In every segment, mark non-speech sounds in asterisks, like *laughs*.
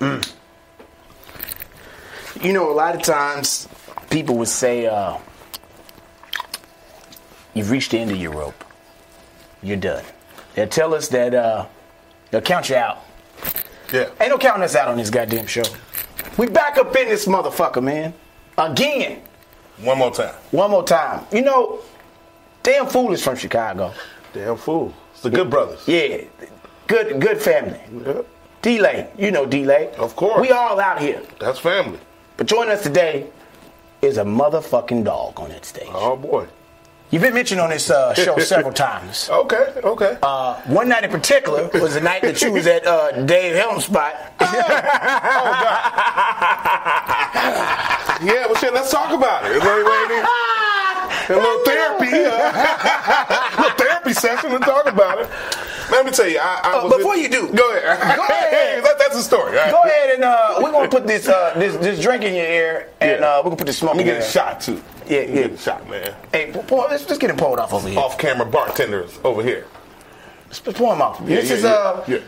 You know, a lot of times people would say, uh, "You've reached the end of your rope. You're done." They'll tell us that uh, they'll count you out. Yeah. Ain't no counting us out on this goddamn show. We back up in this motherfucker, man. Again. One more time. One more time. You know, damn fool is from Chicago. Damn fool. It's the Good Brothers. Yeah, good, good family. Yeah. D'Lai, you know D'Lai. Of course. We all out here. That's family. But joining us today is a motherfucking dog on that stage. Oh boy. You've been mentioned on this uh, show *laughs* several times. Okay. Okay. Uh, one night in particular was the night that you was at uh, Dave Helm spot. *laughs* yeah. Well, shit. Let's talk about it. Wait, wait, wait. A little therapy. *laughs* A little therapy session to talk about it. Let me tell you. I, I Uh, was before in- you do, Go ahead. Go *laughs* ahead. that, that's the story. right? Go ahead and uh, we're gonna put this uh, this this drink in your ear, and Yeah. uh, we're gonna put this smoke Let me in get a shot too. Yeah, yeah. Get a shot, man. Hey, pour- let's just get him pulled off over here. Off camera bartenders over here. Let's pour him off. this yeah, is yeah, uh, yeah.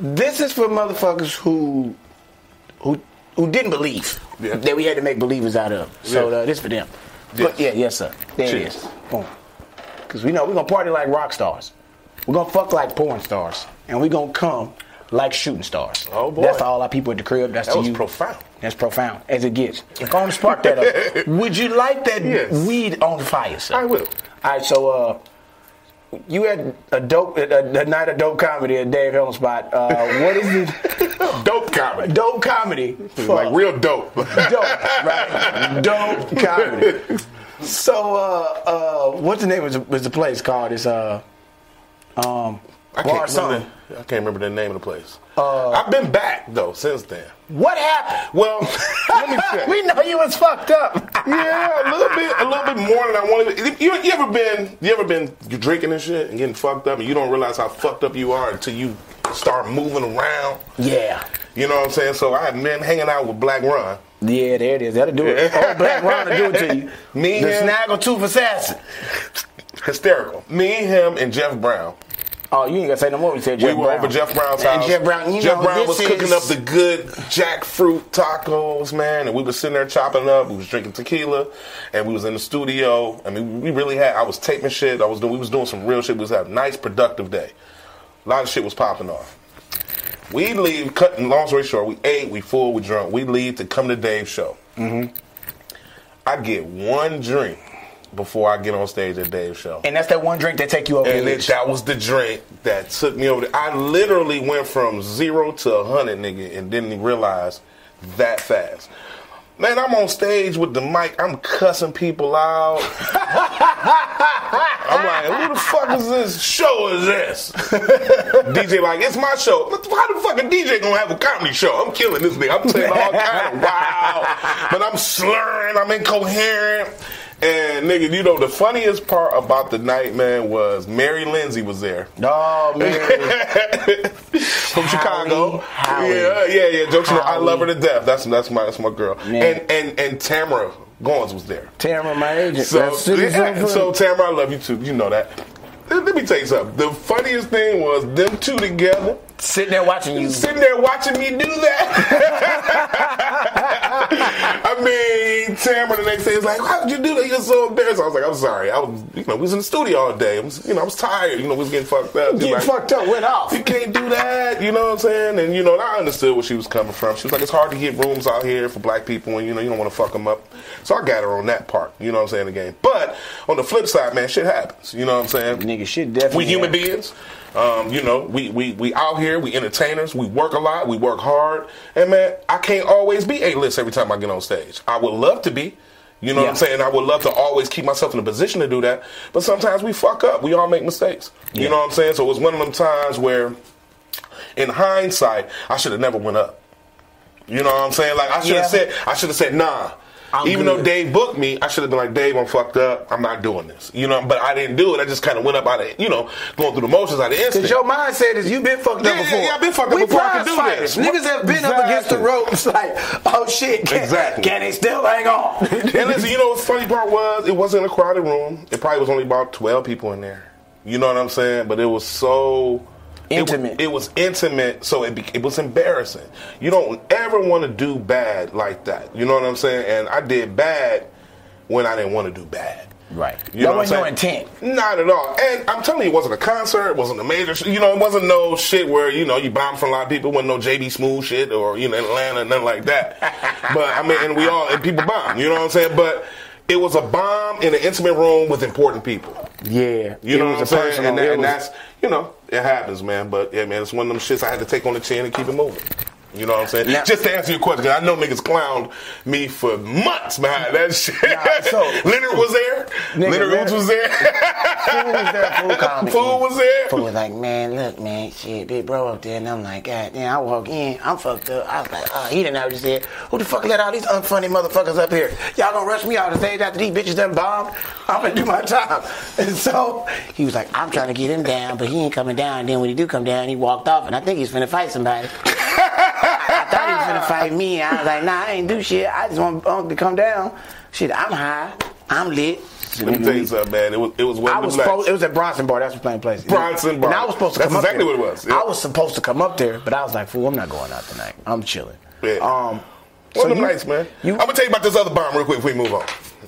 this is for motherfuckers who who who didn't believe Yeah. that we had to make believers out of. So Yeah. uh, this for them. Yes. But yeah, yes sir. There Cheers. it is. Boom. Because we know we're gonna party like rock stars. We're gonna fuck like porn stars, and we're gonna come like shooting stars. Oh, boy. That's to all our people at the crib. That's That was you. profound. That's profound as it gets. Go on, spark that up. *laughs* Would you like that Yes. weed on fire, sir? I will. All right, so uh, you had a dope, a, a night of dope comedy at Dave Helm spot. Uh, what is it? *laughs* Dope comedy. dope comedy. Like real dope. *laughs* dope, right? Dope comedy. So, uh, uh, what's the name of the, the place called? It's uh, um, I can't, remember the, I can't remember the name of the place. Uh, I've been back though since then. What happened? Well, *laughs* let me tell we know you was fucked up. Yeah, a little bit, a little bit more than I wanted. You, you ever been, you ever been you drinking and shit and getting fucked up, and you don't realize how fucked up you are until you start moving around. yeah. You know what I'm saying? So I had been hanging out with Black Ron. Yeah, there it is. That'll do it. Old Black Ron will do it to you. *laughs* Me the and- snaggle tooth assassin. Hysterical. Me, him, and Jeff Brown. Oh, you ain't gonna say no more. We said Jeff we were Brown. over Jeff Brown's And house. Jeff Brown, you Jeff know, Brown this was cooking is- up the good jackfruit tacos, man, and we was sitting there chopping up. We was drinking tequila, and we was in the studio. I mean, we really had. I was taping shit. I was doing. We was doing some real shit. We was having a nice, productive day. A lot of shit was popping off. We leave. Cutting long story short, we ate, we full, we drunk. We leave to come to Dave's show. Mm-hmm. I get one drink before I get on stage at Dave's show. And that's that one drink that take you over And it, that was the drink that took me over. The, I literally went from zero to a hundred, nigga, and didn't realize that fast. Man, I'm on stage with the mic. I'm cussing people out. I'm like, who the fuck is this show? Is this DJ? Like, it's my show. How the fuck a DJ gonna have a comedy show? I'm killing this nigga. I'm saying all kind of wow, but I'm slurring. I'm incoherent. And nigga, you know the funniest part about the night, man, was Mary Lindsay was there Oh man. *laughs* from Chicago. Howie. Yeah, yeah, yeah. Jokes. on- I love her to death. That's that's my that's my girl. Man. And and and Tamara Gawns was there. Tamara, my agent. So yeah, so Tamara, I love you too. You know that. Let me tell you something. The funniest thing was them two together, sitting there watching you. sitting there watching me do that. *laughs* I mean, Tamara the next day is like, "How did you do that? You're so embarrassed." I was like, "I'm sorry. I was, you know, we was in the studio all day. I was, you know, I was tired. You know, we was getting fucked up. She's Getting like, fucked up, went off. you can't do that. You know what I'm saying? And you know, and I understood where she was coming from. She was like, it's hard to get rooms out here for black people, and you know, you don't want to fuck them up. So I got her on that part. You know what I'm saying? Again, but on the flip side, man, shit happens. You know what I'm saying? Nigga, shit definitely. We human happened. beings. Um, you know, we, we we out here, we entertainers, we work a lot, we work hard, and man, I can't always be A list every time I get on stage. I would love to be. You know what I'm saying? I would love to always keep myself in a position to do that, but sometimes we fuck up. We all make mistakes. You know what I'm saying? So it was one of them times where, in hindsight, I should have never went up. You know what I'm saying? Like I should have Yeah. said, I should have said, nah. I'm Even good. though Dave booked me, I should have been like, Dave, I'm fucked up. I'm not doing this. You know, but I didn't do it. I just kind of went up out of, you know, going through the motions out of instinct. Cause your mindset is you've been fucked up Yeah, yeah, before. yeah, I've been fucked up we before. I can do fighters. this. Niggas have been up against the ropes like, oh shit, can, Exactly. can they still hang on? *laughs* and listen, you know what the funny part was? It wasn't a crowded room. It probably was only about 12 people in there. You know what I'm saying? But it was so Intimate. It, was intimate, so it, be, it was embarrassing. You don't ever want to do bad like that. You know what I'm saying? And I did bad when I didn't want to do bad. Right. You that know what wasn't I'm your intent. Not at all. And I'm telling you, it wasn't a concert. It wasn't a major. sh- You know, it wasn't no shit where you know you bomb for a lot of people. It wasn't no JB Smoove shit or you know Atlanta, nothing like that. *laughs* but I mean, and we all and people bomb. You know what I'm saying? But it was a bomb in an intimate room with important people. Yeah. You know what I'm saying? personal- And, that, and was- that's you know it happens, man. But yeah, man, it's one of them shits I had to take on the chin and keep it moving. You know what I'm saying? Now- Just to answer your question, I know niggas clowned me for months behind that shit. so- *laughs* Leonard was there. Nigga, Leonard Roots was there. Fool was there, fool *laughs* called. Fool was there. Fool was like, man, look, man, shit, big bro up there. And I'm like, God damn, I walk in, I'm fucked up. I was like, oh, he didn't know just said, who the fuck let all these unfunny motherfuckers up here? Y'all gonna rush me out the stage after these bitches done bombed? I'm gonna do my time. *laughs* And so he was like, I'm trying to get him down, but he ain't coming down. And then when he do come down, he walked off, and I think he's finna fight somebody. I thought he was gonna fight me. I was like, nah, I ain't do shit. I just want, to come down. Shit, I'm high. I'm lit. Let me tell you something, man. It was it was one I was supposed. It was at Bronson Bar. That's the playing place. Bronson Bar. And I was supposed to That's come exactly up there. what it was, yeah. I was supposed to come up there, but I was like, "Fool, I'm not going out tonight. I'm chilling." Yeah. Um. One so of them you- nights, man. you- I'm gonna tell you about this other bomb real quick before we move on.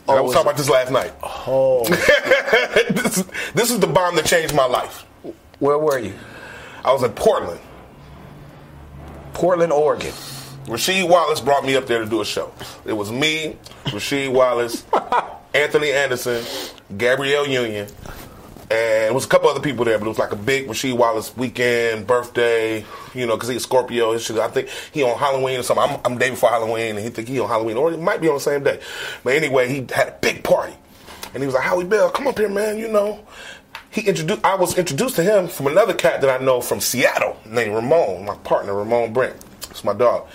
I was was talking about this last night. Oh, *laughs* this, this is the bomb that changed my life. where were you? I was in Portland. Portland, Oregon. Rasheed Wallace brought me up there to do a show. It was me, Rasheed Wallace, *laughs* Anthony Anderson, Gabrielle Union, and it was a couple other people there, but it was like a big Rasheed Wallace weekend, birthday, you know, because he's Scorpio. His shit, I think he on Halloween or something. I'm, I'm day before Halloween, and he think he on Halloween, or it might be on the same day. But anyway, he had a big party, and he was like, "Howie Bell, come up here, man. You know." He introduced. I was introduced to him from another cat that I know from Seattle named Ramon, my partner Ramon Brent. It's my dog.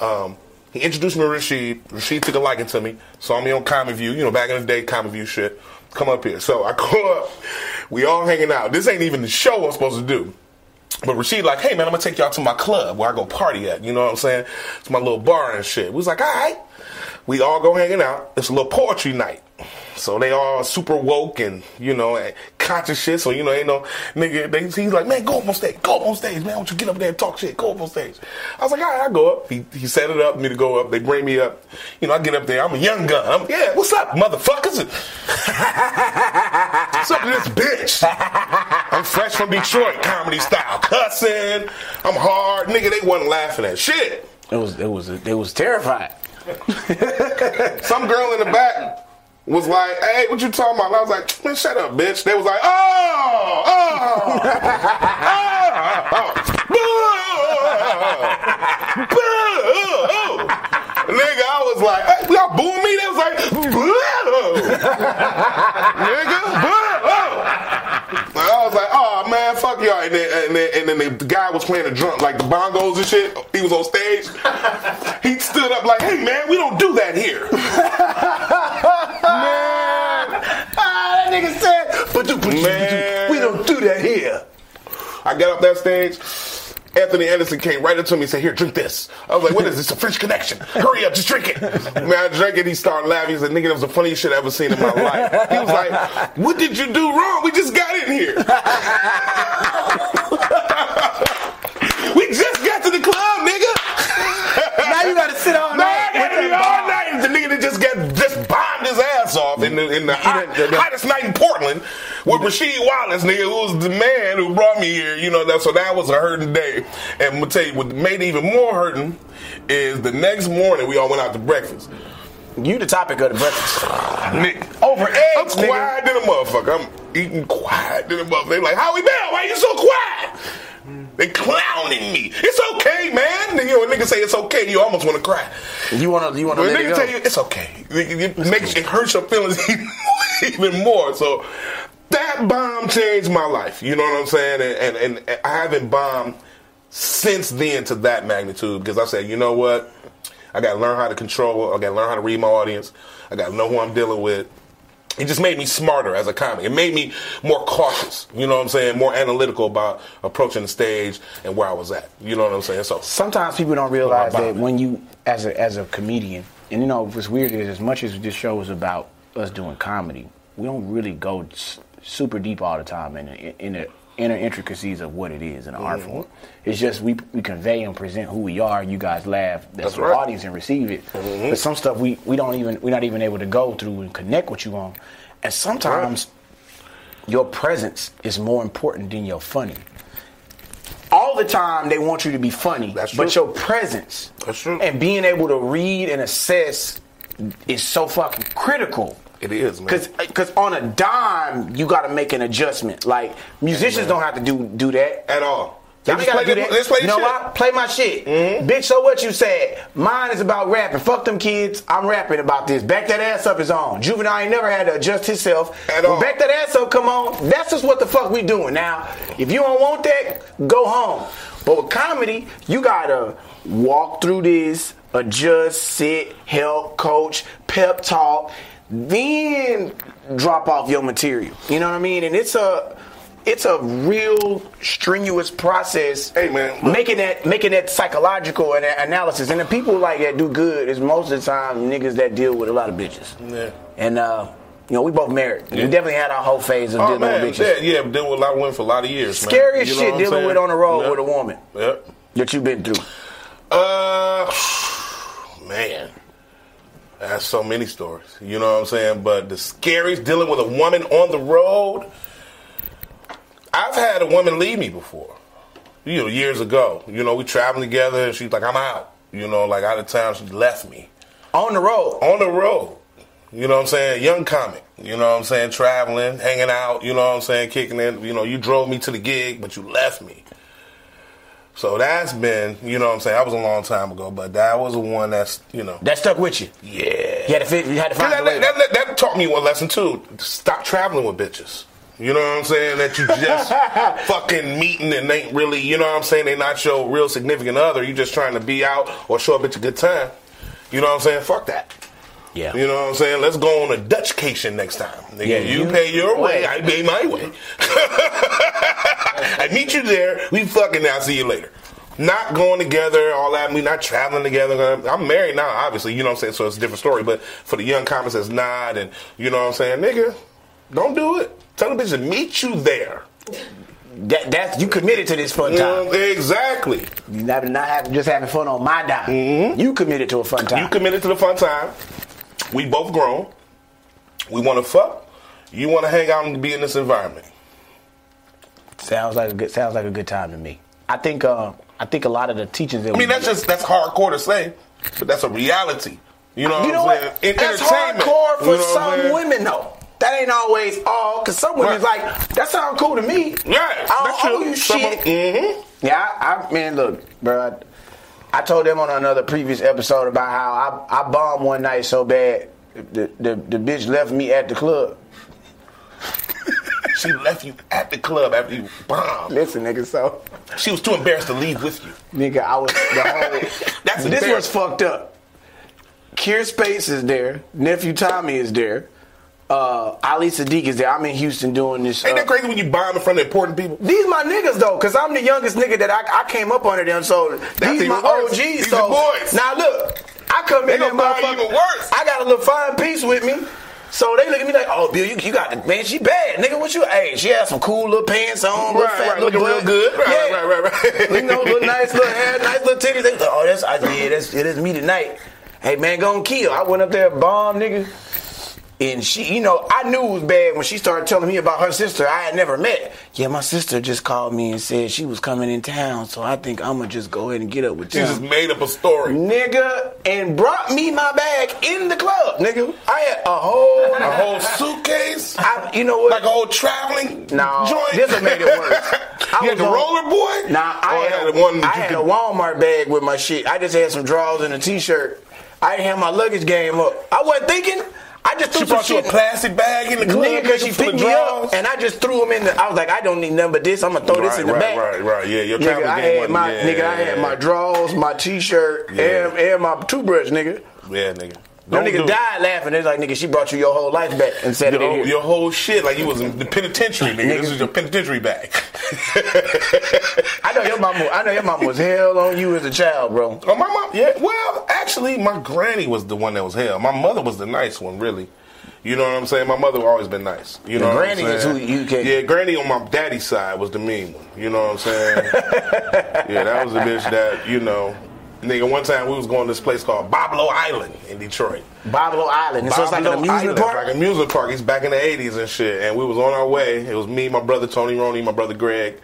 Um, he introduced me to Rasheed. Rasheed took a liking to me. Saw me on Comic View. You know, back in the day, Comic View shit. Come up here. So I *laughs* go up. We all hanging out. This ain't even the show I'm supposed to do. But Rasheed like, hey man, I'm gonna take y'all to my club where I go party at. You know what I'm saying? It's my little bar and shit. We was like, all right. We all go hanging out. It's a little poetry night. So they all super woke and, you know, and conscious shit. So, you know, ain't no nigga. They, he's like, man, go up on stage. Go up on stage, man. Why don't you get up there and talk shit? Go up on stage. I was like, all right, I go up. He, he set it up, me to go up. They bring me up. You know, I get up there. I'm a young gun. I'm, yeah, what's up, motherfuckers? *laughs* what's up to this bitch? I'm fresh from Detroit, comedy style. Cussing. I'm hard. Nigga, they wasn't laughing at shit. It was. It was. It was terrifying. *laughs* Some girl in the back was like, "Hey, what you talking about?" And I was like, "Man, shut up, bitch." They was like, "Oh, oh, oh, boo, boo." Nigga, I was like, hey, y'all booing me? They was like, boo. nigga, boo. I was like, oh man, fuck y'all. And then, and then, and then the guy was playing the drum, like the bongos and shit. He was on stage. He stood up like, hey man, we don't do that here. Man, *laughs* Ah, that nigga said, but you, but you, Man. we don't do that here. I got up that stage. Anthony Anderson came right up to me and said, Here, drink this. I was like, What is this? A French connection. Hurry up, just drink it. Man, I drank it. He started laughing. He said, Nigga, that was the funniest shit I ever seen in my life. He was like, What did you do wrong? We just got in here. *laughs* we just got to the club, nigga. Now you gotta sit all night. I gotta be all night. The nigga that just got just ass off in the in the, hot, the- the- hottest night in Portland with Rasheed Wallace, nigga, who was the man who brought me here. You know that. So that was a hurting day. And I'm gonna tell you what made it even more hurting is the next morning we all went out to breakfast. You the topic of the breakfast. Nigga. Over I'm nigga. quiet than a motherfucker. I'm eating quiet than a motherfucker. They like, Howie Bell, why you so quiet? They clowning me. It's okay, man. You know, when niggas say it's okay, you almost want to cry. You wanna, you wanna When let it tell you it's okay, it, it makes it hurts your feelings *laughs* even more. So that bomb changed my life. You know what I'm saying? And, and, and I haven't bombed since then to that magnitude because I said, you know what? I got to learn how to control. I got to learn how to read my audience. I got to know who I'm dealing with. It just made me smarter as a comic. It made me more cautious. You know what I'm saying? More analytical about approaching the stage and where I was at. You know what I'm saying? So Sometimes people don't realize that when you, as a as a comedian, and you know what's weird is as much as this show is about us doing comedy, we don't really go super deep all the time in a, in a inner intricacies of what it is in an art Mm-hmm. form. It's just we we convey and present who we are. You guys laugh. That's, That's the right. Mm-hmm. audience and receive it. But some stuff we we don't even we're not even able to go through and connect with you on. And sometimes your presence is more important than your funny. All the time they want you to be funny, That's but true. your presence That's true. and being able to read and assess is so fucking critical. It is, man. Cause, Cause on a dime, you got to make an adjustment. Like musicians don't have to do do that. At all. Y'all just play do that. just play you know shit. Mm-hmm. what? Play my shit, bitch. So what you said? Mine is about rapping. Fuck them kids. I'm rapping about this. Back that ass up is on. Juvenile ain't never had to adjust himself. At all. Back that ass up. Come on. That's just what the fuck we doing now. If you don't want that, go home. But with comedy, you gotta walk through this, adjust, sit, help, coach, pep talk, then drop off your material. You know what I mean? And it's a it's a real strenuous process. Hey, man, making that making that psychological and analysis. And the people like that do good is most of the time niggas that deal with a lot of bitches. Yeah. And uh, you know, we both married. Yeah. We definitely had our whole phase of Oh dealing man, with bitches. yeah, yeah, been with a lot of women for a lot of years. man. Scariest You know shit dealing saying? with on the road Yeah. with a woman Yep. that you've been through. Uh, *sighs* man, that's so many stories. You know what I'm saying? But the scariest dealing with a woman on the road. I've had a woman leave me before. You know, years ago. You know, we traveling together, and she's like, "I'm out." You know, like out of town, she left me On the road. on the road. You know what I'm saying? Young comic. You know what I'm saying? Traveling, hanging out. You know what I'm saying? Kicking in. You know, you drove me to the gig, but you left me. So that's been, you know what I'm saying? That was a long time ago, but that was the one that's, you know. That stuck with you. Yeah. You had to, fit, you had to find that, a way. that, that, that taught me one lesson too. Stop traveling with bitches. You know what I'm saying? That you just *laughs* fucking meeting and ain't really, you know what I'm saying? They not your real significant other. You just trying to be out or show up at a good time. You know what I'm saying? Fuck that. yeah. You know what I'm saying? Let's go on a Dutchcation next time. Nigga, Yeah, you, you- pay your way, way. I pay my way. *laughs* I meet you there. We fucking now. See you later. Not going together, all that. We not traveling together. I'm married now, obviously. You know what I'm saying? So it's a different story. But for the young comics that's not, and you know what I'm saying, nigga, don't do it. Tell the bitch to meet you there. That, that's you committed to this fun time. know, exactly. You not, not having, just having fun on my dime. You committed to a fun time. Mm-hmm. You committed to the fun time. We both grown. We want to fuck. You want to hang out and be in this environment. Sounds like a good sounds like a good time to me. I think uh, I think a lot of the teachings that I mean, that's just that's hardcore to say, but that's a reality. You know, you know what? what? In That's hardcore for you know some women though. That ain't always all, cause some women's Right. like that sounds cool to me. Yeah, I don't owe you Some shit. of- mhm. Yeah, I, I man, look, bro. I, I told them on another previous episode about how I, I bombed one night so bad, the, the the bitch left me at the club. She left you at the club after you bombed. Listen, nigga, so She was too embarrassed to leave with you. nigga, I was the whole. *laughs* That's this was fucked up. Kier Spates is there. Nephew Tommy is there. Uh, Ali Siddiq is there. I'm in Houston doing this. Ain't uh, that crazy when you bomb in front of important people? These my niggas though, cause I'm the youngest nigga that I, I came up under them. So these my worse. OGs. These so boys. now look, I come They in buy motherfucker. even worse. I got a little fine piece with me. So they look at me like, oh, Bill, you, you got the man. She bad, nigga. What you? Hey, she had some cool little pants on, little Right, fat, right, little looking real good. Right, yeah. right, right, right, *laughs* you know, little nice little hair, nice little titties. They was oh, that's I, yeah, that's it is me tonight. Hey man, gon' kill. I went up there, bomb, nigga. And she, you know, I knew it was bad when she started telling me about her sister I had never met. Yeah, my sister just called me and said she was coming in town, so I think I'm gonna just go ahead and get up with you. She them. just made up a story. Nigga, and brought me my bag in the club, nigga. I had a whole, A whole suitcase? I, you know what? Like a whole traveling No, joint? this will make it worse. *laughs* I you had the on- roller boy? Nah, I had, the one I had could- a Walmart bag with my shit. I just had some drawers and a t-shirt. I didn't have my luggage game up. I wasn't thinking. I just threw She some brought you a shit. plastic bag in the club? Nigga, cause she picked me up and I just threw them in the. I was like, I don't need nothing but this. I'm gonna throw this in the bag right, back. right, right. Yeah, your Nigga, I had my yeah, nigga. I had yeah. my drawers, my t-shirt, Yeah. and, and my toothbrush, nigga. Yeah, nigga. Do nigga died laughing. They're like, nigga, she brought you your whole life back and said Your, it in whole- here. your whole shit like you was in the penitentiary, nigga. Nigga. This is your penitentiary bag. *laughs* I know your mama. I know your mama was hell on you as a child, bro. Oh, my mom. Yeah. Well, actually, my granny was the one that was hell. My mother was the nice one, really. You know what I'm saying? My mother always been nice. You know granny is who you can- Yeah, granny on my daddy's side was the mean one. You know what I'm saying? *laughs* yeah, that was the bitch that you know. Nigga, one time we was going to this place called Boblo Island in Detroit. Boblo Island. So it's like an amusement Island, park. Like an amusement park. He's back in the 80s and shit. And we was on our way. It was me, my brother Tony Roney, my brother Greg.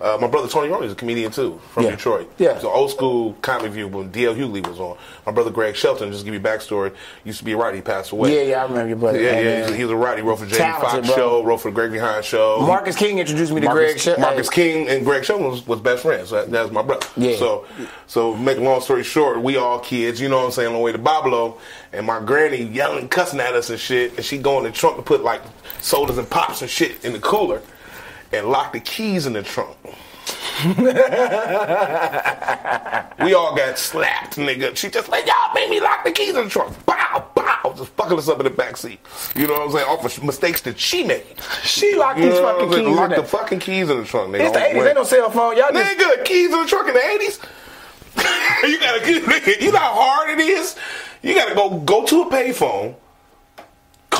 Uh, my brother Tony Roney is a comedian too from Yeah. Detroit. Yeah. So old school Comic View when DL Hughley was on. My brother Greg Shelton, just to give you backstory, used to be a writer. He passed away. Yeah, yeah, I remember your brother. Yeah, yeah. uh, He's, he's a writer. He wrote for Jamie Foxx show, wrote for the Gregory Hines show. Marcus King introduced me to Marcus, Greg. Sh- Marcus King and Greg Shelton was, was best friends. So that, that's my brother. Yeah. So, so make a long story short, we all kids, you know what I'm saying, on the way to Boblo, and my granny yelling, cussing at us and shit, and she going to the trunk to put like sodas and pops and shit in the cooler, and lock the keys in the trunk. *laughs* we all got slapped, nigga. She just like, y'all made me lock the keys in the trunk. Bow, bow, just fucking us up in the back seat. You know what I'm saying? Off of mistakes that she made. She locked You these know fucking keys Lock in the fucking keys in the trunk, nigga. It's the On 80s. way. Ain't no cell phone. Y'all just Nigga, keys in the trunk in the 80s. *laughs* you gotta, nigga, *laughs* you know how hard it is? You gotta go go to a payphone,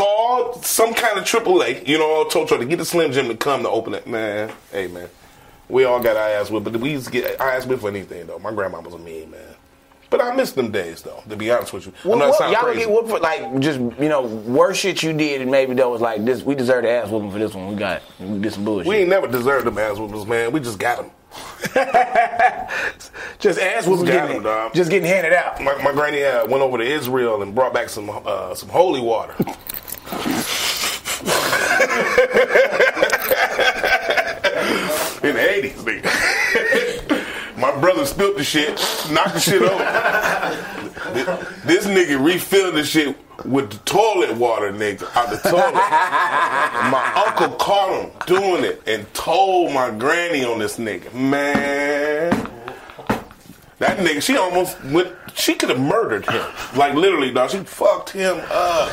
call some kind of AAA, you know, told truck to get the Slim Jim to come to open it. Man, hey, man. We all got our ass whipped, but we used to get our ass whipped for anything, though. My grandma was a mean, man. But I miss them days, though, to be honest with you. What, I'm not what, y'all crazy. get whooped for like just you know worse shit you did and maybe that was like this. We deserve the ass whooping for this one. We got we did some bullshit. we ain't never deserved them ass whoopers, man. We just got them. *laughs* just ass whooping, Got him, dog. just getting handed out. My, my granny uh, went over to Israel and brought back some uh, some holy water. *laughs* *laughs* In the eighties, nigga. *laughs* My brother spilled the shit, knocked the shit over. This nigga refilled the shit with the toilet water, nigga, out the toilet. my uncle caught him doing it and told my granny on this nigga. Man. That nigga, she almost went. She could have murdered him. Like literally, dog. She fucked him up.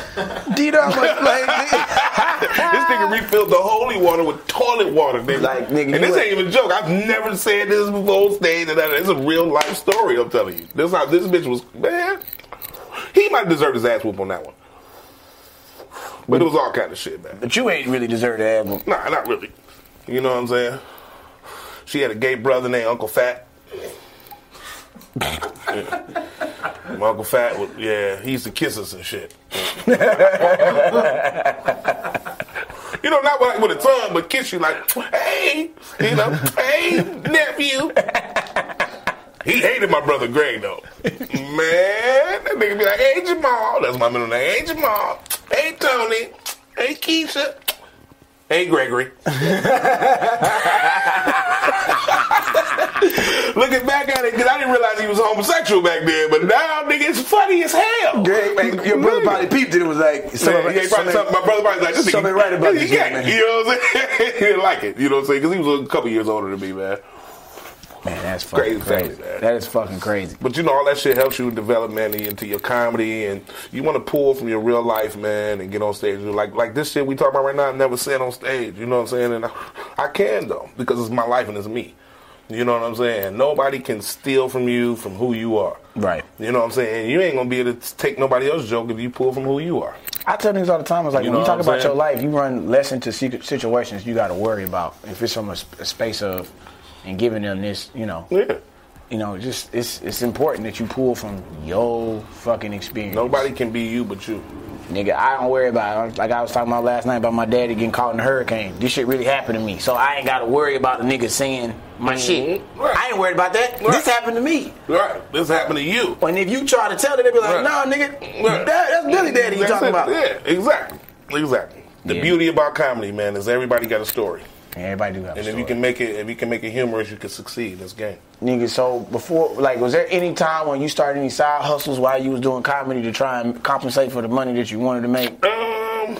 D dog like, like *laughs* this nigga refilled the holy water with toilet water, nigga. Like, nigga, and this ain't even a joke. I've never said this before stage. And that it's a real life story. I'm telling you. This how this bitch was. Man, he might deserve his ass whoop on that one. But it was all kind of shit, man. But you ain't really deserve the ass whooping. Nah, not really. You know what I'm saying? She had a gay brother named Uncle Fat. Yeah. My Uncle Fat, was, yeah, he used to kiss us and shit. *laughs* you know, not like with a tongue, but kiss you like, hey, you know, hey, nephew. He hated my brother Greg though. Man, that nigga be like, hey Jamal, that's my middle name. Hey Jamal, hey Tony, hey Keisha, hey Gregory. Looking back at it, because I didn't realize he was homosexual back then, but now, nigga, it's funny as hell. Greg, man, your brother probably peeped it. It was like something, yeah, probably, something, my brother probably like, this something nigga- right about *laughs* this guy, man. You know what I'm saying? *laughs* he didn't like it, you know what I'm saying? Because he was a couple years older than me, man. Man, that's fucking Crazy crazy. That is fucking crazy. But you know, all that shit helps you develop, man, into your comedy, and you want to pull from your real life, man, and get on stage. Like like this shit we talk about right now, I never said on stage. You know what I'm saying? And I, I can though, because it's my life and it's me. You know what I'm saying? Nobody can steal from you from who you are. Right. You know what I'm saying? You ain't gonna be able to take nobody else's joke if you pull from who you are. I tell niggas all the time, it's like You when you talk about your life, you run less into secret situations you got to worry about. If it's from a, a space of and giving them this, you know, Yeah. you know, just it's it's important that you pull from your fucking experience. Nobody can be you but you. Nigga, I don't worry about it. Like I was talking about last night about my daddy getting caught in a hurricane. This shit really happened to me. So I ain't got to worry about the nigga saying my mm-hmm. shit. Right. I ain't worried about that. Right. This happened to me. Right. This happened to you. And if you try to tell it, they be like, Right. nah, nigga, Right. that, that's Billy Daddy you That's talking it. about. Yeah, exactly. Exactly. The Yeah. beauty about comedy, man, is everybody got a story. Everybody do have a And if you can make it, if you can make it humorous, you can succeed in this game. Nigga, so before, like, was there any time when you started any side hustles while you was doing comedy to try and compensate for the money that you wanted to make? Um,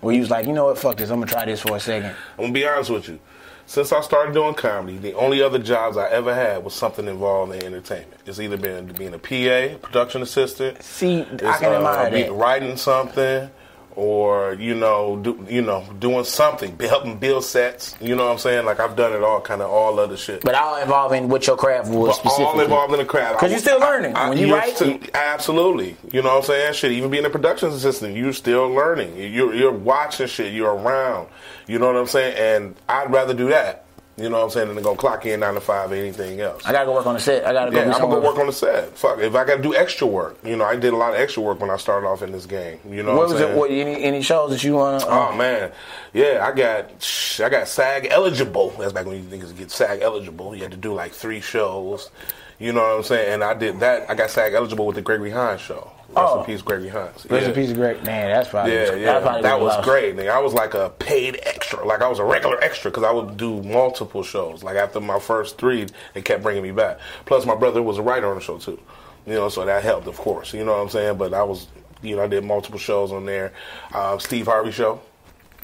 Where you was like, you know what, fuck this, I'm gonna try this for a second. I'm gonna be honest with you. Since I started doing comedy, the only other jobs I ever had was something involved in entertainment. It's either been being a PA, production assistant, See, I can uh, admire that. writing something, or you know, do, you know, doing something, helping build sets. You know what I'm saying? Like I've done it all, kind of all other shit. But all involving what your craft was But all involved in the craft. 'Cause you're still learning. When you write, still- absolutely. You know what I'm saying? Shit, even being a production assistant, you're still learning. You're you're watching shit. You're around. You know what I'm saying? And I'd rather do that. You know what I'm saying? Than to go clock in nine to five or anything else. I gotta go work on the set. I gotta go. Yeah, I'm gonna go work on the set. Fuck, if I gotta do extra work, you know, I did a lot of extra work when I started off in this game. You know What what, was I'm it? saying? What, any, any shows that you wanna? uh, Oh man, yeah, I got I got SAG eligible. That's back when you niggas get SAG eligible. You had to do like three shows. You know what I'm saying? And I did that. I got SAG eligible with the Gregory Hines show. Rest Oh. in peace, Gregory Hines. Rest yeah. in peace, great man. That's probably Yeah, that yeah, probably that was love. great. Nigga. I was like a paid extra, like I was a regular extra because I would do multiple shows. Like after my first three, they kept bringing me back. Plus, my brother was a writer on the show too, you know, so that helped, of course. You know what I'm saying? But I was, you know, I did multiple shows on there. Uh, Steve Harvey show.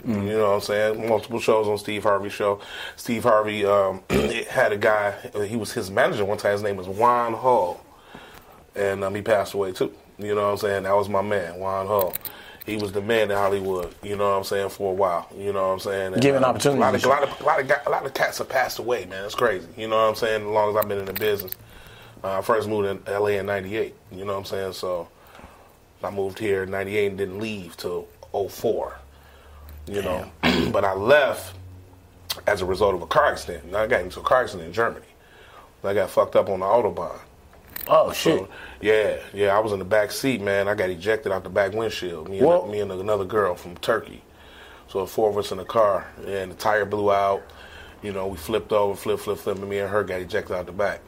You know what I'm saying? Multiple shows on Steve Harvey show. Steve Harvey um, *clears throat* had a guy. He was his manager one time. His name was Juan Hall and um, he passed away too. You know what I'm saying? That was my man, Juan Hull. He was the man in Hollywood. You know what I'm saying for a while. You know what I'm saying? And, Giving uh, opportunities A lot of, a lot of, a lot of, a lot of cats have passed away, man. It's crazy. You know what I'm saying? As long as I've been in the business. Uh, I first moved in LA in '98. You know what I'm saying? So I moved here in '98 and didn't leave till 04. You know, *clears throat* but I left as a result of a car accident. I got into a car accident in Germany. I got fucked up on the autobahn. Oh shit! So, yeah, yeah, I was in the back seat, man. I got ejected out the back windshield. Me and, me and another girl from Turkey. So the four of us in the car, and the tire blew out. You know, we flipped over, flip, flip, flip, and me and her got ejected out the back.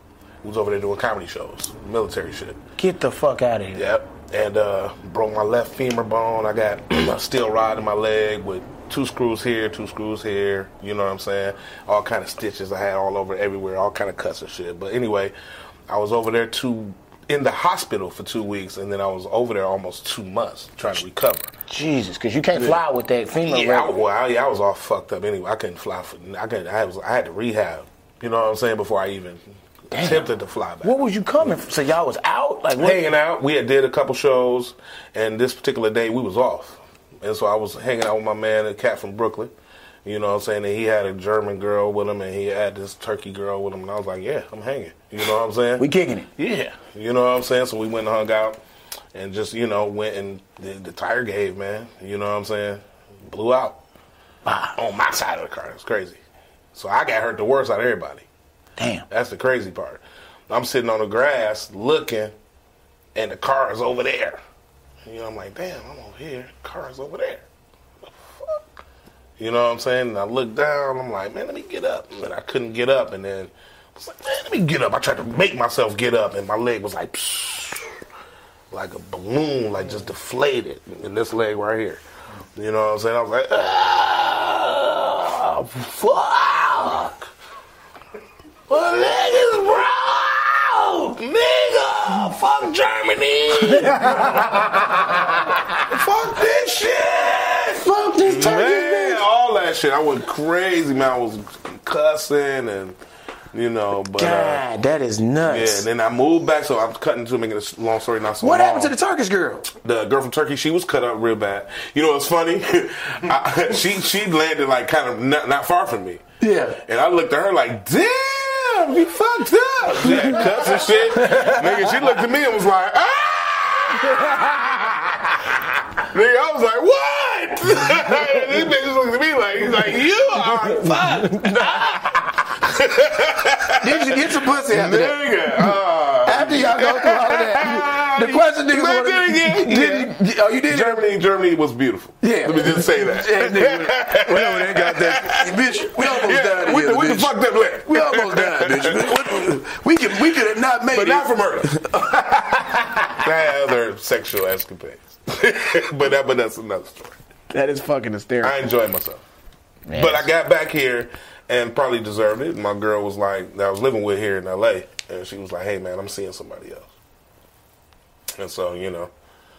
We was over there doing comedy shows, military shit. Get the fuck out of here! Yep. And uh, broke my left femur bone. I got *clears throat* a steel rod in my leg with two screws here, two screws here. You know what I'm saying? All kind of stitches I had all over everywhere, all kind of cuts and shit. But anyway, I was over there two in the hospital for two weeks, and then I was over there almost two months trying to recover. Jesus, because you can't fly with that femur. Yeah, I, well, I, yeah, I was all fucked up anyway. I couldn't fly for. I couldn't. I was. I had to rehab. You know what I'm saying? Before I even attempted to fly back. What was you coming? From? So y'all was out like what? hanging out. We had did a couple shows, and this particular day we was off, and so I was hanging out with my man, a cat from Brooklyn. You know what I'm saying? And he had a German girl with him, and he had this Turkey girl with him, and I was like, yeah, I'm hanging. You know what I'm saying? We kicking it. Yeah, you know what I'm saying. So we went and hung out, and just you know went and the, the tire gave, man. You know what I'm saying? Blew out on my side of the car. It's crazy. So I got hurt the worst out of everybody. Damn. That's the crazy part. I'm sitting on the grass looking, and the car is over there. You know, I'm like, damn, I'm over here. Car is over there. What the fuck? You know what I'm saying? And I look down. I'm like, man, let me get up. And I couldn't get up. And then I was like, man, let me get up. I tried to make myself get up, and my leg was like, like a balloon, like just deflated. And this leg right here. You know what I'm saying? I was like, ah, fuck. My leg is broke, nigga. Fuck Germany. *laughs* Fuck this shit. Fuck this Man, all that shit. I went crazy, man. I was cussing and, you know, but. Uh, God, that is nuts. yeah, and then I moved back, so I'm cutting to making a long story not so what long. happened to the Turkish girl? The girl from Turkey, she was cut up real bad. You know what's funny? *laughs* I, *laughs* she she landed like kind of not, not far from me. Yeah. And I looked at her like, damn, you fucked up. She had cuts and shit. Nigga, she looked at me and was like, ah! *laughs* Nigga, I was like, what? *laughs* These bitches looked at me like, he's like, you are *laughs* fucked. Did you get some pussy after that? Nigga, uh, After y'all go through all of that, the *laughs* question niggas Man, want did. Did you, oh, you did it? Germany, Germany was beautiful. Yeah. Let me just say that. Yeah, nigga, whatever they got that. Bitch, we almost Yeah, died with together, the bitch. fucked up leg. We almost died, bitch. We could, we could have not made But it. not for murder. I had other sexual escapades. *laughs* but that, but that's another story. that is fucking hysterical. I enjoyed myself. But I got back here and probably deserved it. My girl was like, that I was living with here in LA, and she was like, hey man, I'm seeing somebody else. And so, you know,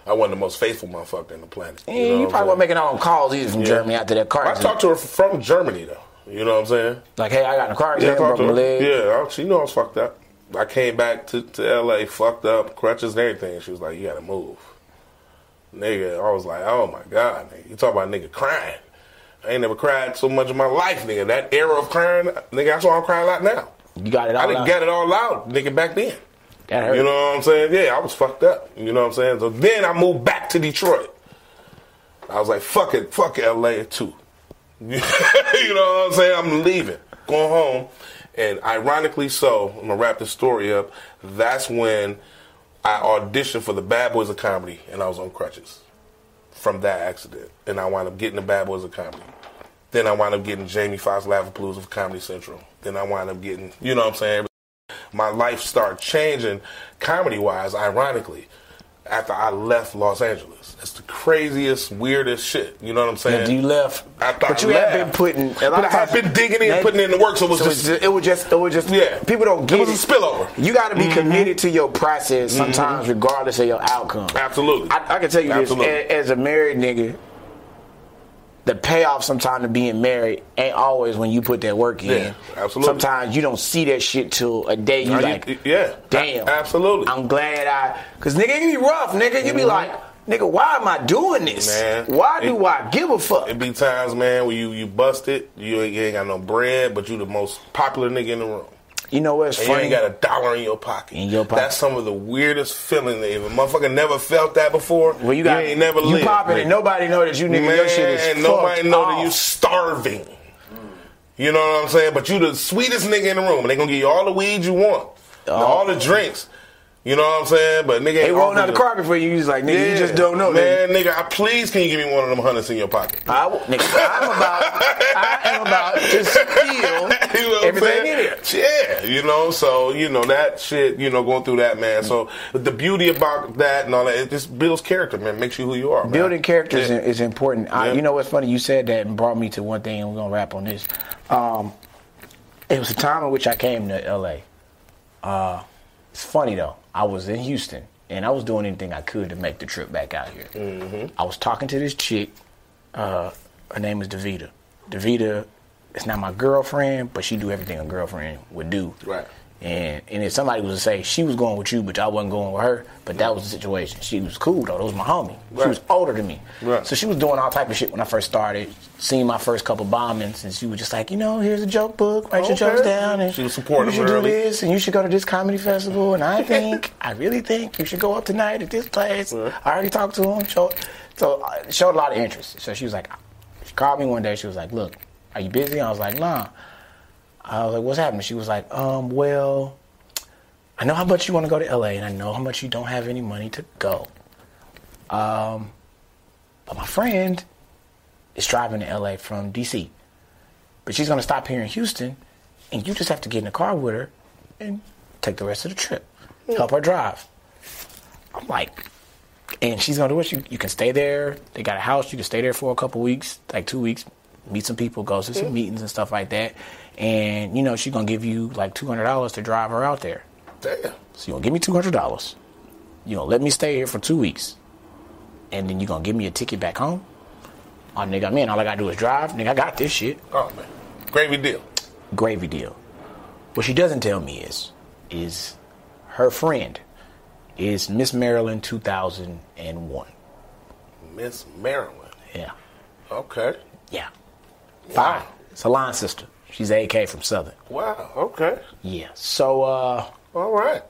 I wasn't the most faithful motherfucker in the planet. Yeah, know you probably weren't making all them calls either from Yeah. Germany after that car? I talked to her from Germany though. You know what I'm saying? Like, hey, I got in a car Yeah, I accident, talked broke to my leg. Yeah, I- she knew I was fucked up. I came back to, to LA, fucked up, crutches and everything. She was like, "You got to move." Nigga, I was like, oh my god, nigga. You talk about nigga crying. I ain't never cried so much in my life, nigga. That era of crying, nigga, that's why I'm crying a lot now. You got it all I didn't out. get it all out, nigga, back then. That hurt. You know what I'm saying? Yeah, I was fucked up. You know what I'm saying? So then I moved back to Detroit. I was like, fuck it, fuck LA too. *laughs* you know what I'm saying? I'm leaving, going home. And ironically so, I'm gonna wrap this story up. That's when I auditioned for the Bad Boys of Comedy and I was on crutches from that accident. And I wound up getting the Bad Boys of Comedy. Then I wound up getting Jamie Foxx Laffapalooza of Comedy Central. Then I wound up getting, you know what I'm saying? My life started changing comedy wise, ironically, after I left Los Angeles. That's the craziest, weirdest shit. You know what I'm saying? After you left, After but I you left. have been putting. But I have been digging in, That- putting in the work, so it was so just it was just, it was just, Yeah. People don't get It was a spillover. You got to be mm-hmm. committed to your process sometimes, mm-hmm. regardless of your outcome. Absolutely. I, I can tell you Absolutely. this: as a married nigga, the payoff sometimes of being married ain't always when you put that work in. Yeah, absolutely. Sometimes you don't see that shit till a day. You Now you- like, yeah, damn, a- absolutely. I'm glad I, cause nigga, it can be rough, nigga. You be mm-hmm. like, nigga, why am I doing this? Man, why do it- I give a fuck? It be times, man, where you you busted, you ain't, you ain't got no bread, but you the most popular nigga in the room. You know what's And funny? you ain't got a dollar in your pocket. In your pocket. That's some of the weirdest feeling that if a motherfucker never felt that before, well, you got ain't never you lived. popping nigga. and nobody know that you nigga Man, your shit is nobody know off. that you starving. You know what I'm saying? But you the sweetest nigga in the room, and they gonna give you all the weed you want, Oh. all the drinks. You know what I'm saying? But nigga, They rolling out the carpet for you. He's like nigga, you just don't know, man. nigga. Nigga, I, please can you give me one of them hundreds in your pocket? I, w- nigga, I'm about, I am about to *laughs* steal You know everything in it. Yeah, you know, so you know that shit, you know, going through that, man. So the beauty about that and all that, it just builds character, man. Makes you who you are. man. Building characters Yeah. is, important. I, Yeah. you know what's funny? You said that and brought me to one thing, and we're gonna wrap on this. Um, it was a time in which I came to LA. Uh, it's funny though. I was in Houston, and I was doing anything I could to make the trip back out here. Mm-hmm. I was talking to this chick. Uh, her name is Davita. Davita is not my girlfriend, but she do everything a girlfriend would do. Right. And and if somebody was to say she was going with you, but I wasn't going with her, but that was the situation. She was cool though. That was my homie. She was older than me. Right. So she was doing all type of shit when I first started. Seeing my first couple bombings, and she was just like, you know, here's a joke book. Write your jokes down, and She was supporting you should do this, and you should go to this comedy festival. And I *laughs* think, I really think you should go up tonight at this place. I already talked to him. Showed, so uh, showed a lot of interest. So she was like, she called me one day. She was like, look, are you busy? I was like, nah. I was like, what's happening? She was like, um, well, I know how much you want to go to LA, and I know how much you don't have any money to go. Um, but my friend is driving to LA from DC. But she's gonna stop here in Houston, and you just have to get in the car with her and take the rest of the trip. Help her drive. I'm like, and she's gonna do what you you can stay there. They got a house, you can stay there for a couple weeks, like two weeks, meet some people, go to some mm-hmm. meetings and stuff like that. And you know, she's gonna give you like two hundred dollars to drive her out there. Damn. So you're gonna give me two hundred dollars. You gonna let me stay here for two weeks, and then you're gonna give me a ticket back home. Oh nigga, I'm in. All I gotta do is drive. Nigga, I got this shit. Oh man, gravy deal. Gravy deal. What she doesn't tell me is, is her friend is Miss Maryland 2001. Miss Maryland. Yeah, Okay. yeah. Fine. It's a line sister. She's AK from Southern. Wow. Okay. Yeah. So, uh, All right.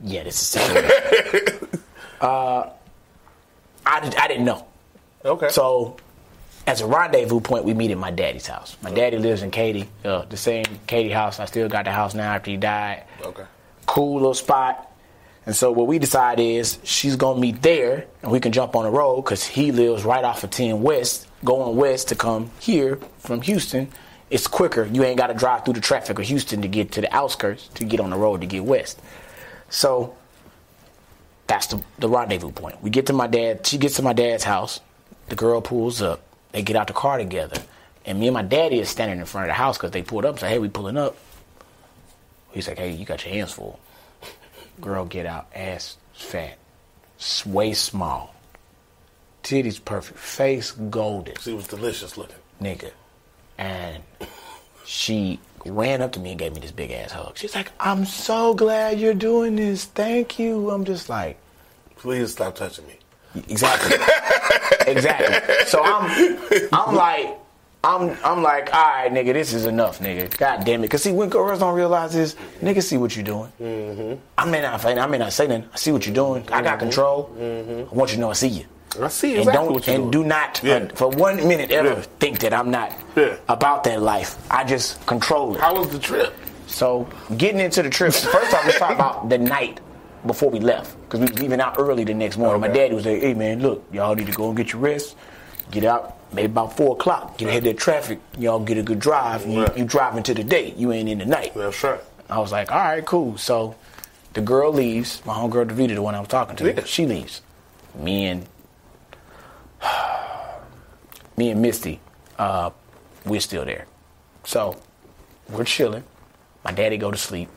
yeah, this is *laughs* uh, I, I didn't know. Okay. So, as a rendezvous point, we meet at my daddy's house. My daddy lives in Katy, uh, the same Katy house. I still got the house now after he died. Okay. Cool little spot. And so what we decide is she's gonna meet there, and we can jump on the road because he lives right off of 10 West, going west to come here from Houston. It's quicker. You ain't got to drive through the traffic of Houston to get to the outskirts to get on the road to get west. So that's the, the rendezvous point. We get to my dad. She gets to my dad's house. The girl pulls up. They get out the car together. And me and my daddy is standing in front of the house because they pulled up said, hey, we pulling up. He's like, hey, you got your hands full. Girl, get out. Ass fat. Waist small. Titties perfect. Face golden She was delicious looking. nigga. And she ran up to me and gave me this big ass hug. She's like, I'm so glad you're doing this. Thank you. I'm just like, Please stop touching me. Exactly. *laughs* exactly. So I'm I'm like I'm I'm like, all right, nigga, this is enough, nigga. God damn it. Cause see, when girls don't realize this, niggas see what you're doing. Mm-hmm. I may not I may not say nothing. I see what you're doing. I got control. I want you to know I see you. I see And exactly don't what you're and doing. do not Yeah. uh, for one minute ever Yeah. think that I'm not Yeah. about that life. I just control it. How was the trip? So getting into the trip, first off, let's talk about the night before we left because we was leaving out early the next morning. My daddy was like, "Hey man, look, y'all need to go and get your rest. Get out maybe about four o'clock. Get ahead of that traffic. Y'all get a good drive. You, Right. you driving to the day. You ain't in the night." That's right. I was like, "All right, cool." So the girl leaves. My homegirl Davita, the one I was talking to, Yeah. she leaves. Me and me and Misty, uh, we're still there. So we're chilling. My daddy go to sleep.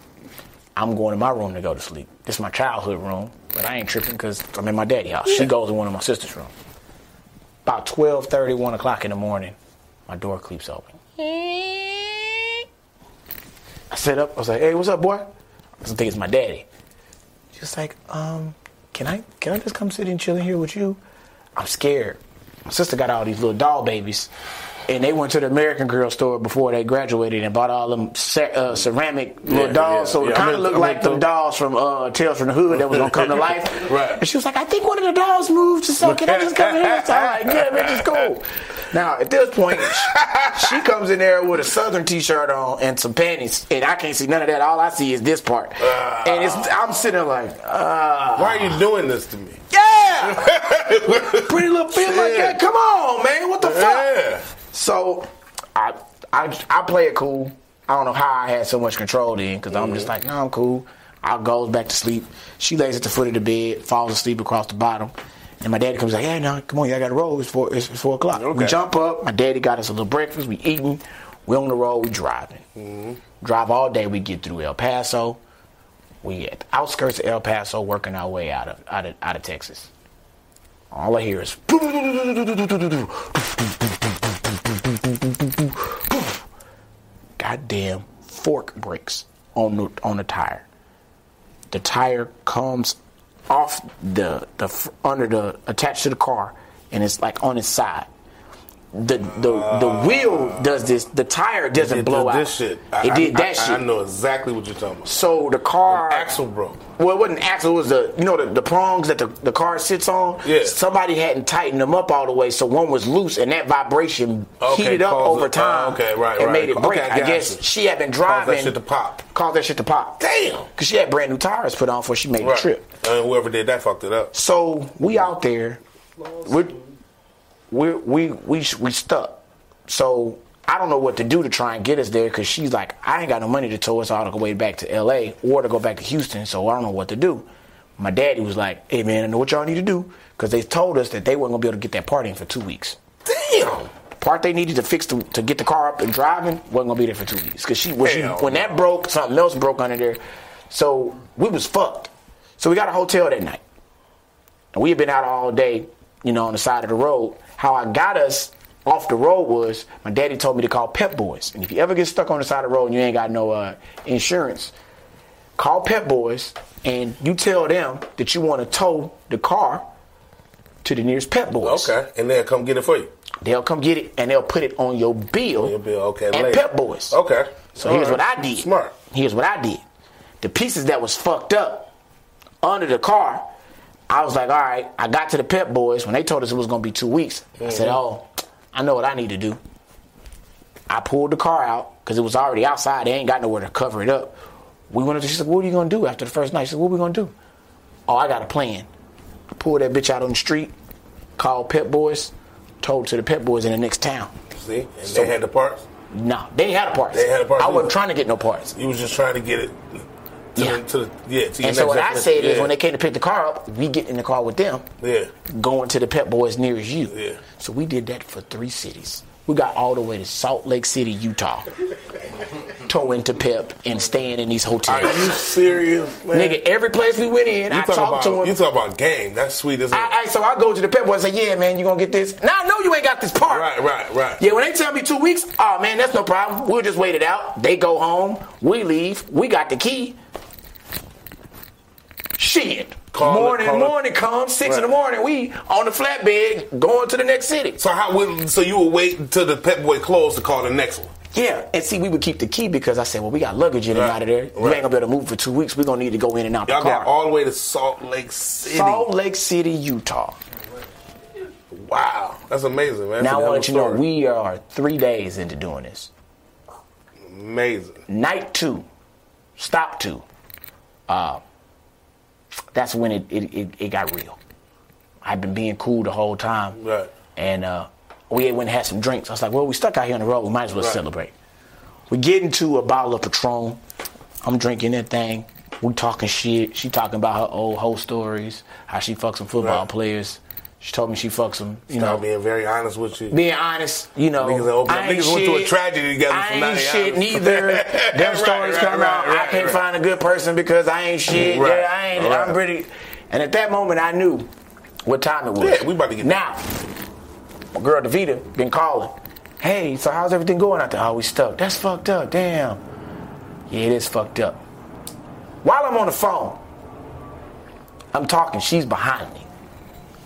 I'm going to my room to go to sleep. This is my childhood room, but I ain't tripping because I'm in my daddy house. She goes in one of my sister's room. About 12:30, 1 o'clock in the morning, my door creeps open. I sit up. I was like, "Hey, what's up, boy?" I think it's my daddy. She's like, "Um, can I can I just come sit and chill in here with you?" I'm scared. My sister got all these little doll babies, and they went to the American Girl store before they graduated and bought all them ce- uh, ceramic little Yeah, dolls. yeah, so it kind of looked I'm like the dolls from uh, Tales from the Hood that was gonna come to *laughs* life. Right. And she was like, "I think one of the dolls moved, so can I just come in here?" So I'm like, "Yeah, bitch, it's cool." *laughs* Now at this point, she comes in there with a Southern T-shirt on and some panties, and I can't see none of that. All I see is this part, and it's I'm sitting there like, uh, Why are you doing this to me? yeah, *laughs* pretty little bitch like that. Come on, man, what the fuck? Yeah. So I, I I play it cool. I don't know how I had so much control then because I'm just mm-hmm. like, no, I'm cool. I goes back to sleep. She lays at the foot of the bed, falls asleep across the bottom. And my daddy comes like, hey, now come on, y'all got to roll. It's four, it's, it's four o'clock. We jump up. My daddy got us a little breakfast. We eating. We on the road. We driving. Mm-hmm. Drive all day. We get through El Paso. We at the outskirts of El Paso, working our way out of out of out of Texas. All I hear is goddamn fork breaks on the on the tire. The tire comes off the the under the attached to the car, and it's like on its side. The the the ah. wheel does this. The tire doesn't blow out. this shit. I- It did I- that I, shit. I know exactly what you're talking about. So the car Axle broke. Well, it wasn't axle. It was the you know the, the prongs that the, the car sits on. Yeah. Somebody hadn't tightened them up all the way, so one was loose, and that vibration Okay, heated up over it- uh, time. oh, okay, right, and right. made it break. Okay, I I guess you. she had been driving. Caused that shit to pop. Caused that shit to pop. Damn. Because she had brand new tires put on before she made Right. the trip. And whoever did that fucked it up. So we out there, we're, we're, we we we stuck. So I don't know what to do to try and get us there because she's like, I ain't got no money to tow us all the way back to L.A. or to go back to Houston. So I don't know what to do. My daddy was like, Hey man, I know what y'all need to do because they told us that they weren't gonna be able to get that part in for two weeks. Damn. The part they needed to fix to, to get the car up and driving wasn't gonna be there for two weeks because she when, she when that broke, something else broke under there. So we was fucked. So we got a hotel that night. And we had been out all day, you know, on the side of the road. How I got us off the road was my daddy told me to call Pep Boys. And if you ever get stuck on the side of the road and you ain't got no uh, insurance, call Pep Boys and you tell them that you want to tow the car to the nearest Pep Boys. Okay. And they'll come get it for you. They'll come get it and they'll put it on your bill. Your bill, okay, later. Pep Boys. Okay. So All here's right. what I did. Smart. Here's what I did. The pieces that was fucked up under the car, I was like, all right, I got to the Pep Boys when they told us it was gonna be two weeks. I said, Mm-hmm. oh, I know what I need to do. I pulled the car out because it was already outside. They ain't got nowhere to cover it up. We went up to, she said, what are you gonna do after the first night? She said, what are we gonna do? Oh, I got a plan. Pulled that bitch out on the street, called Pep Boys, told to the Pep Boys in the next town. See? And So- they had the parts. No, they ain't had a parts. They had a parts I wasn't trying to get no parts. You was just trying to get it to Yeah. the to the yeah, to your And so what I said is when they came to pick the car up, we get in the car with them, Yeah. going to the Pep Boys nearest you. Yeah. So we did that for three cities. We got all the way to Salt Lake City, Utah, *laughs* towing to Pep and staying in these hotels. Are you serious, man? Nigga, every place we went in, you I talk talked about to him. you talk about game. That's sweet as hell. I, I, so I go to the Pep Boys and say, "Yeah, man, you gonna get this?" Now I know you ain't got this part. Right, right, right. Yeah, when they tell me two weeks, oh man, that's no problem. We'll just wait it out. They go home, we leave, we got the key. Shit. Call it- morning, it- morning comes, six in the morning, we on the flatbed going to the next city. So how? would- So you would wait until the Pep Boy closed to call the next one? Yeah, and see, we would keep the key because I said, well, we got luggage in and out of there. You Right. ain't gonna be able to move for two weeks. We're gonna need to go in and out Y'all the car. got all the way to Salt Lake City. Salt Lake City, Utah. Wow, that's amazing, man. Now I want of to you know we are three days into doing this. amazing. Night two, stop two. Uh, that's when it, it, it, it got real. I've been being cool the whole time. Right. And uh, we went and had some drinks. I was like, well, we stuck out here on the road. We might as well Right. celebrate. We get into a bottle of Patron. I'm drinking that thing. We talking shit. She talking about her old hoe stories, how she fucks some football Right. players. She told me she fucks some, you Stop know. being very honest with you. Being honest, you know, Niggas open up- I ain't niggas went through a tragedy together, I ain't shit neither. *laughs* Them Right, stories right, come right, out. I can't find a good person because I ain't shit. Yeah, I ain't. I'm pretty. And at that moment, I knew what time it was. Yeah, we about to get- now. My girl Davita been calling. Hey, so how's everything going out there? Oh, we stuck. That's fucked up. Damn. Yeah, it is fucked up. While I'm on the phone, I'm talking. She's behind me.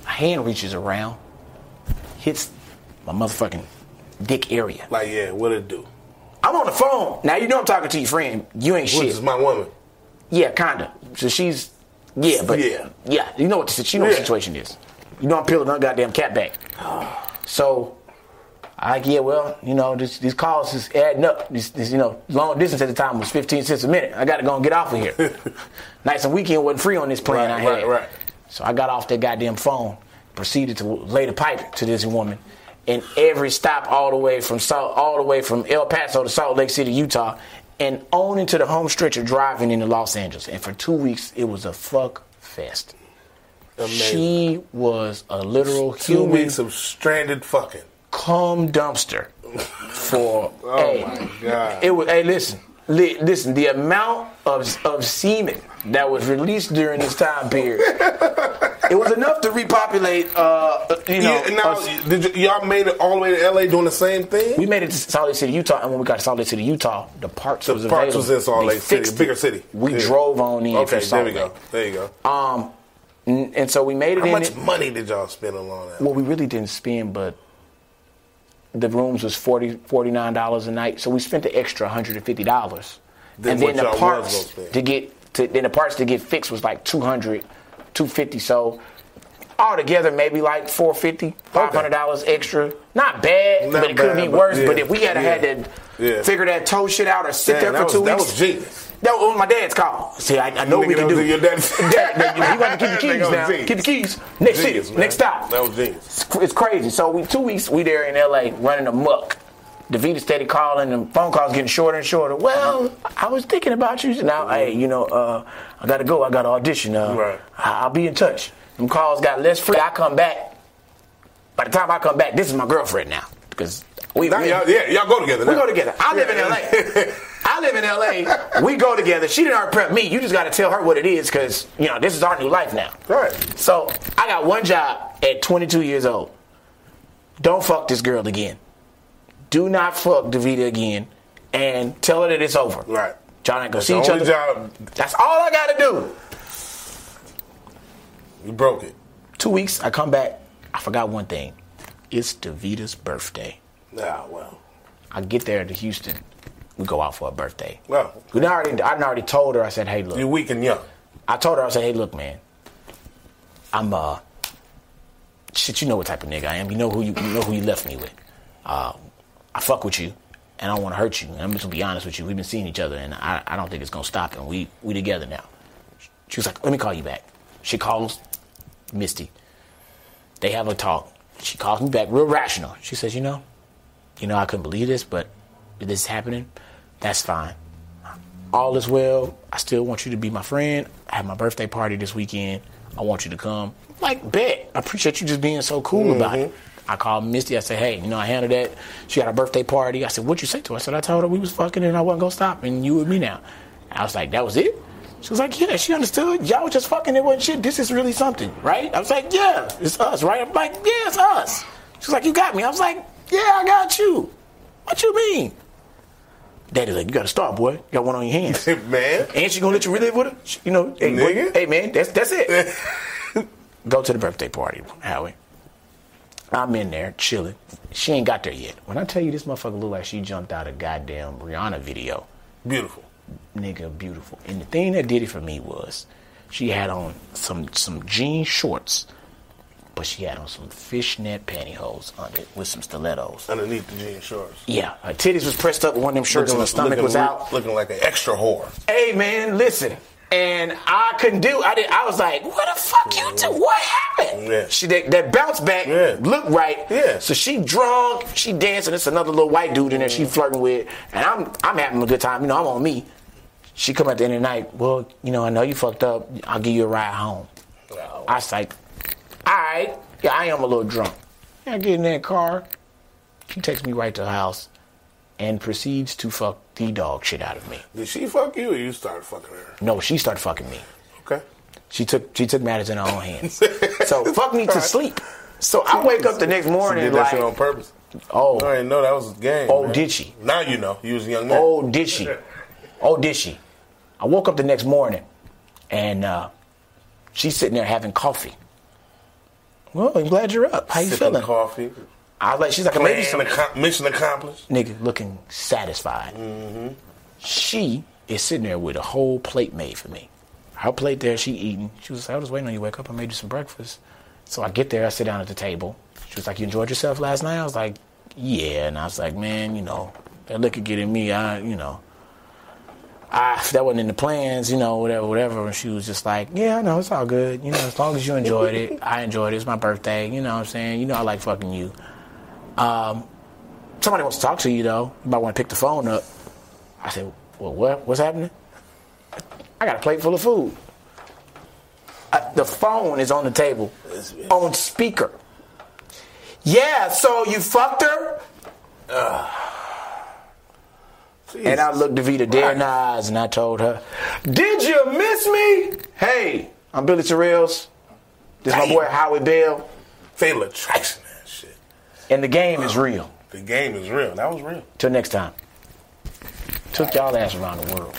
A hand reaches around, hits my motherfucking dick area. Like, yeah, what it do? I'm on the phone. Now you know I'm talking to your friend. You ain't shit. is my woman. Yeah, kinda. So she's yeah, but Yeah. yeah, You know what the, you know the Yeah. situation is. You know I'm peeling her goddamn cat back. *sighs* So I yeah, well, you know, this, these calls is adding up. This, this, you know, long distance at the time was 15 cents a minute. I got to go and get off of here. *laughs* Nights and weekend wasn't free on this plan Right, I had. right, right. So I got off that goddamn phone, proceeded to lay the pipe to this woman, and every stop all the way from Salt, all the way from El Paso to Salt Lake City, Utah, and on into the home stretch of driving into Los Angeles. And for two weeks, it was a fuck fest. Amazing. She was a literal Two human weeks of stranded fucking. cum dumpster for *laughs* Oh hey, my God. it was hey listen li- listen the amount of of semen that was released during this time period *laughs* it was enough to repopulate uh you know yeah, now, us- did y- y'all made it all the way to LA doing the same thing? we made it to Salt Lake City, Utah, and when we got to Salt Lake City, Utah, the parts The was parts available. was in Salt Lake City, fixed bigger city. We Yeah. drove on in okay, Salt there we go. There you go. Um, n- and so we made it How in. much it- money did y'all spend on all that? Well, we really didn't spend, but the rooms was 40 $49 a night, so we spent the extra $150. Than and then the parts gonna to get to then the parts to get fixed was like 200 250 so altogether maybe like 450 $500 extra. Not bad, Not but it could be worse, yeah, but if we had yeah, had to yeah. figure that toe shit out or sit Damn, there that for was, two that weeks was genius. that was my dad's call. See, I, I know we can that do. was your dad's- Dad, *laughs* Dad, you got to keep the *laughs* keys that now. genius. Keep the keys. Next Genius, city, man. next stop. That was genius. It's, it's crazy. So we two weeks we there in L.A. running amok. Davita steady calling and phone calls getting shorter and shorter. Well, I was thinking about you. Now, hey, you know, uh, I got to go. I got to audition. Uh, Right. I- I'll be in touch. Them calls got less free. I come back. By the time I come back, this is my girlfriend now because we, Now, y'all, yeah, y'all go together. we go together. I live in LA. *laughs* I live in LA. We go together. She didn't already prep me. You just got to tell her what it is because, you know, this is our new life now. Right. So I got one job at 22 years old. Don't fuck this girl again. Do not fuck Davita again and tell her that it's over. Right. Y'all ain't gonna see each other. job. That's all I gotta do. You broke it. Two weeks, I come back. I forgot one thing. It's Davita's birthday. Ah, well. I get there to Houston. We go out for a birthday. Well, We already, I already told her. I said, "Hey, look." you're weak and young. I told her, I said, "Hey, look, man. I'm uh, shit. You know what type of nigga I am. You know who you, you know who you left me with. Uh, I fuck with you, and I don't want to hurt you. And I'm just gonna be honest with you. We've been seeing each other, and I, I don't think it's gonna stop. And we we together now." She was like, "Let me call you back." She calls Misty. They have a talk. She calls me back, real rational. She says, "You know, you know, I couldn't believe this, but this is happening. That's fine." all is well. I still want you to be my friend. I have my birthday party this weekend. I want you to come. Like, bet. I appreciate you just being so cool about it. Mm-hmm. I called Misty. I said, hey, you know, I handled that. She had a birthday party. I said, what'd you say to her? I said, I told her we was fucking and I wasn't going to stop and you with me now. I was like, that was it? She was like, yeah, she understood. Y'all was just fucking. It wasn't shit. This is really something, right? I was like, yeah, it's us, right? I'm like, yeah, it's us. She was like, you got me. I was like, yeah, I got you. What you mean? Daddy's like, you got to start, boy. You got one on your hands. *laughs* man. And she gonna let you relive with her? She- You know, hey, boy, hey man, that's that's it. *laughs* Go to the birthday party, Howie. I'm in there chilling. She ain't got there yet. When I tell you this motherfucker look like she jumped out a goddamn Rihanna video, Beautiful. nigga, beautiful. And the thing that did it for me was she had on some some jean shorts, but she had on some fishnet pantyhose under it with some stilettos. Underneath the jean shorts. Yeah, her titties was pressed up, one of them shirts, and her stomach looking was out. Looking like an extra whore. Hey man, listen. And I couldn't do. I did. I was like, "What the fuck you do? What happened?" Yeah. She that, that bounce back Yeah. looked right. Yeah. So she drunk, she dancing. It's another little white dude in there. She flirting with, and I'm I'm having a good time. You know, I'm on me. She come at the end of the night. Well, you know, I know you fucked up. I'll give you a ride home. I was like, all right. Yeah, I am a little drunk. I get in that car. She takes me right to the house and proceeds to fuck the dog shit out of me. Did she fuck you or you started fucking her? No, she started fucking me. Okay. She took she took matters in her own hands. *laughs* so fuck me to sleep. So I wake up the next She morning did that like, shit on purpose. oh, I didn't know that was a game. Oh, man. did she? Now you know. You was a young man. oh, did she? Oh, did she? I woke up the next morning, and uh, she's sitting there having coffee. Well, I'm glad you're up. How you Sipping feeling? coffee. I was like, she's like, maybe Plan some accom- mission accomplished. nigga looking satisfied. Mm-hmm. She is sitting there with a whole plate made for me. Her plate there, she eating. She was like, I was waiting on you to wake up. I made you some breakfast. So I get there, I sit down at the table. She was like, You enjoyed yourself last night? I was like, Yeah. And I was like, Man, you know, that liquor getting me, I, you know, I, that wasn't in the plans, you know, whatever, whatever. And she was just like, Yeah, I know, it's all good. You know, as long as you enjoyed it, I enjoyed it. It's my birthday. You know what I'm saying? You know, I like fucking you. Um, somebody wants to talk to you though. You might want to pick the phone up. I said, well, what? What's happening? I got a plate full of food. Uh, the phone is on the table, on speaker. Yeah, so you fucked her? And I looked Davita dead in the eyes and I told her, Did you miss me? Hey, I'm Billy Sorrells. This is my boy Howie Bell. Fatal attraction, man. Shit. And the game is real. The game is real. That was real. Till next time. Took y'all ass around the world.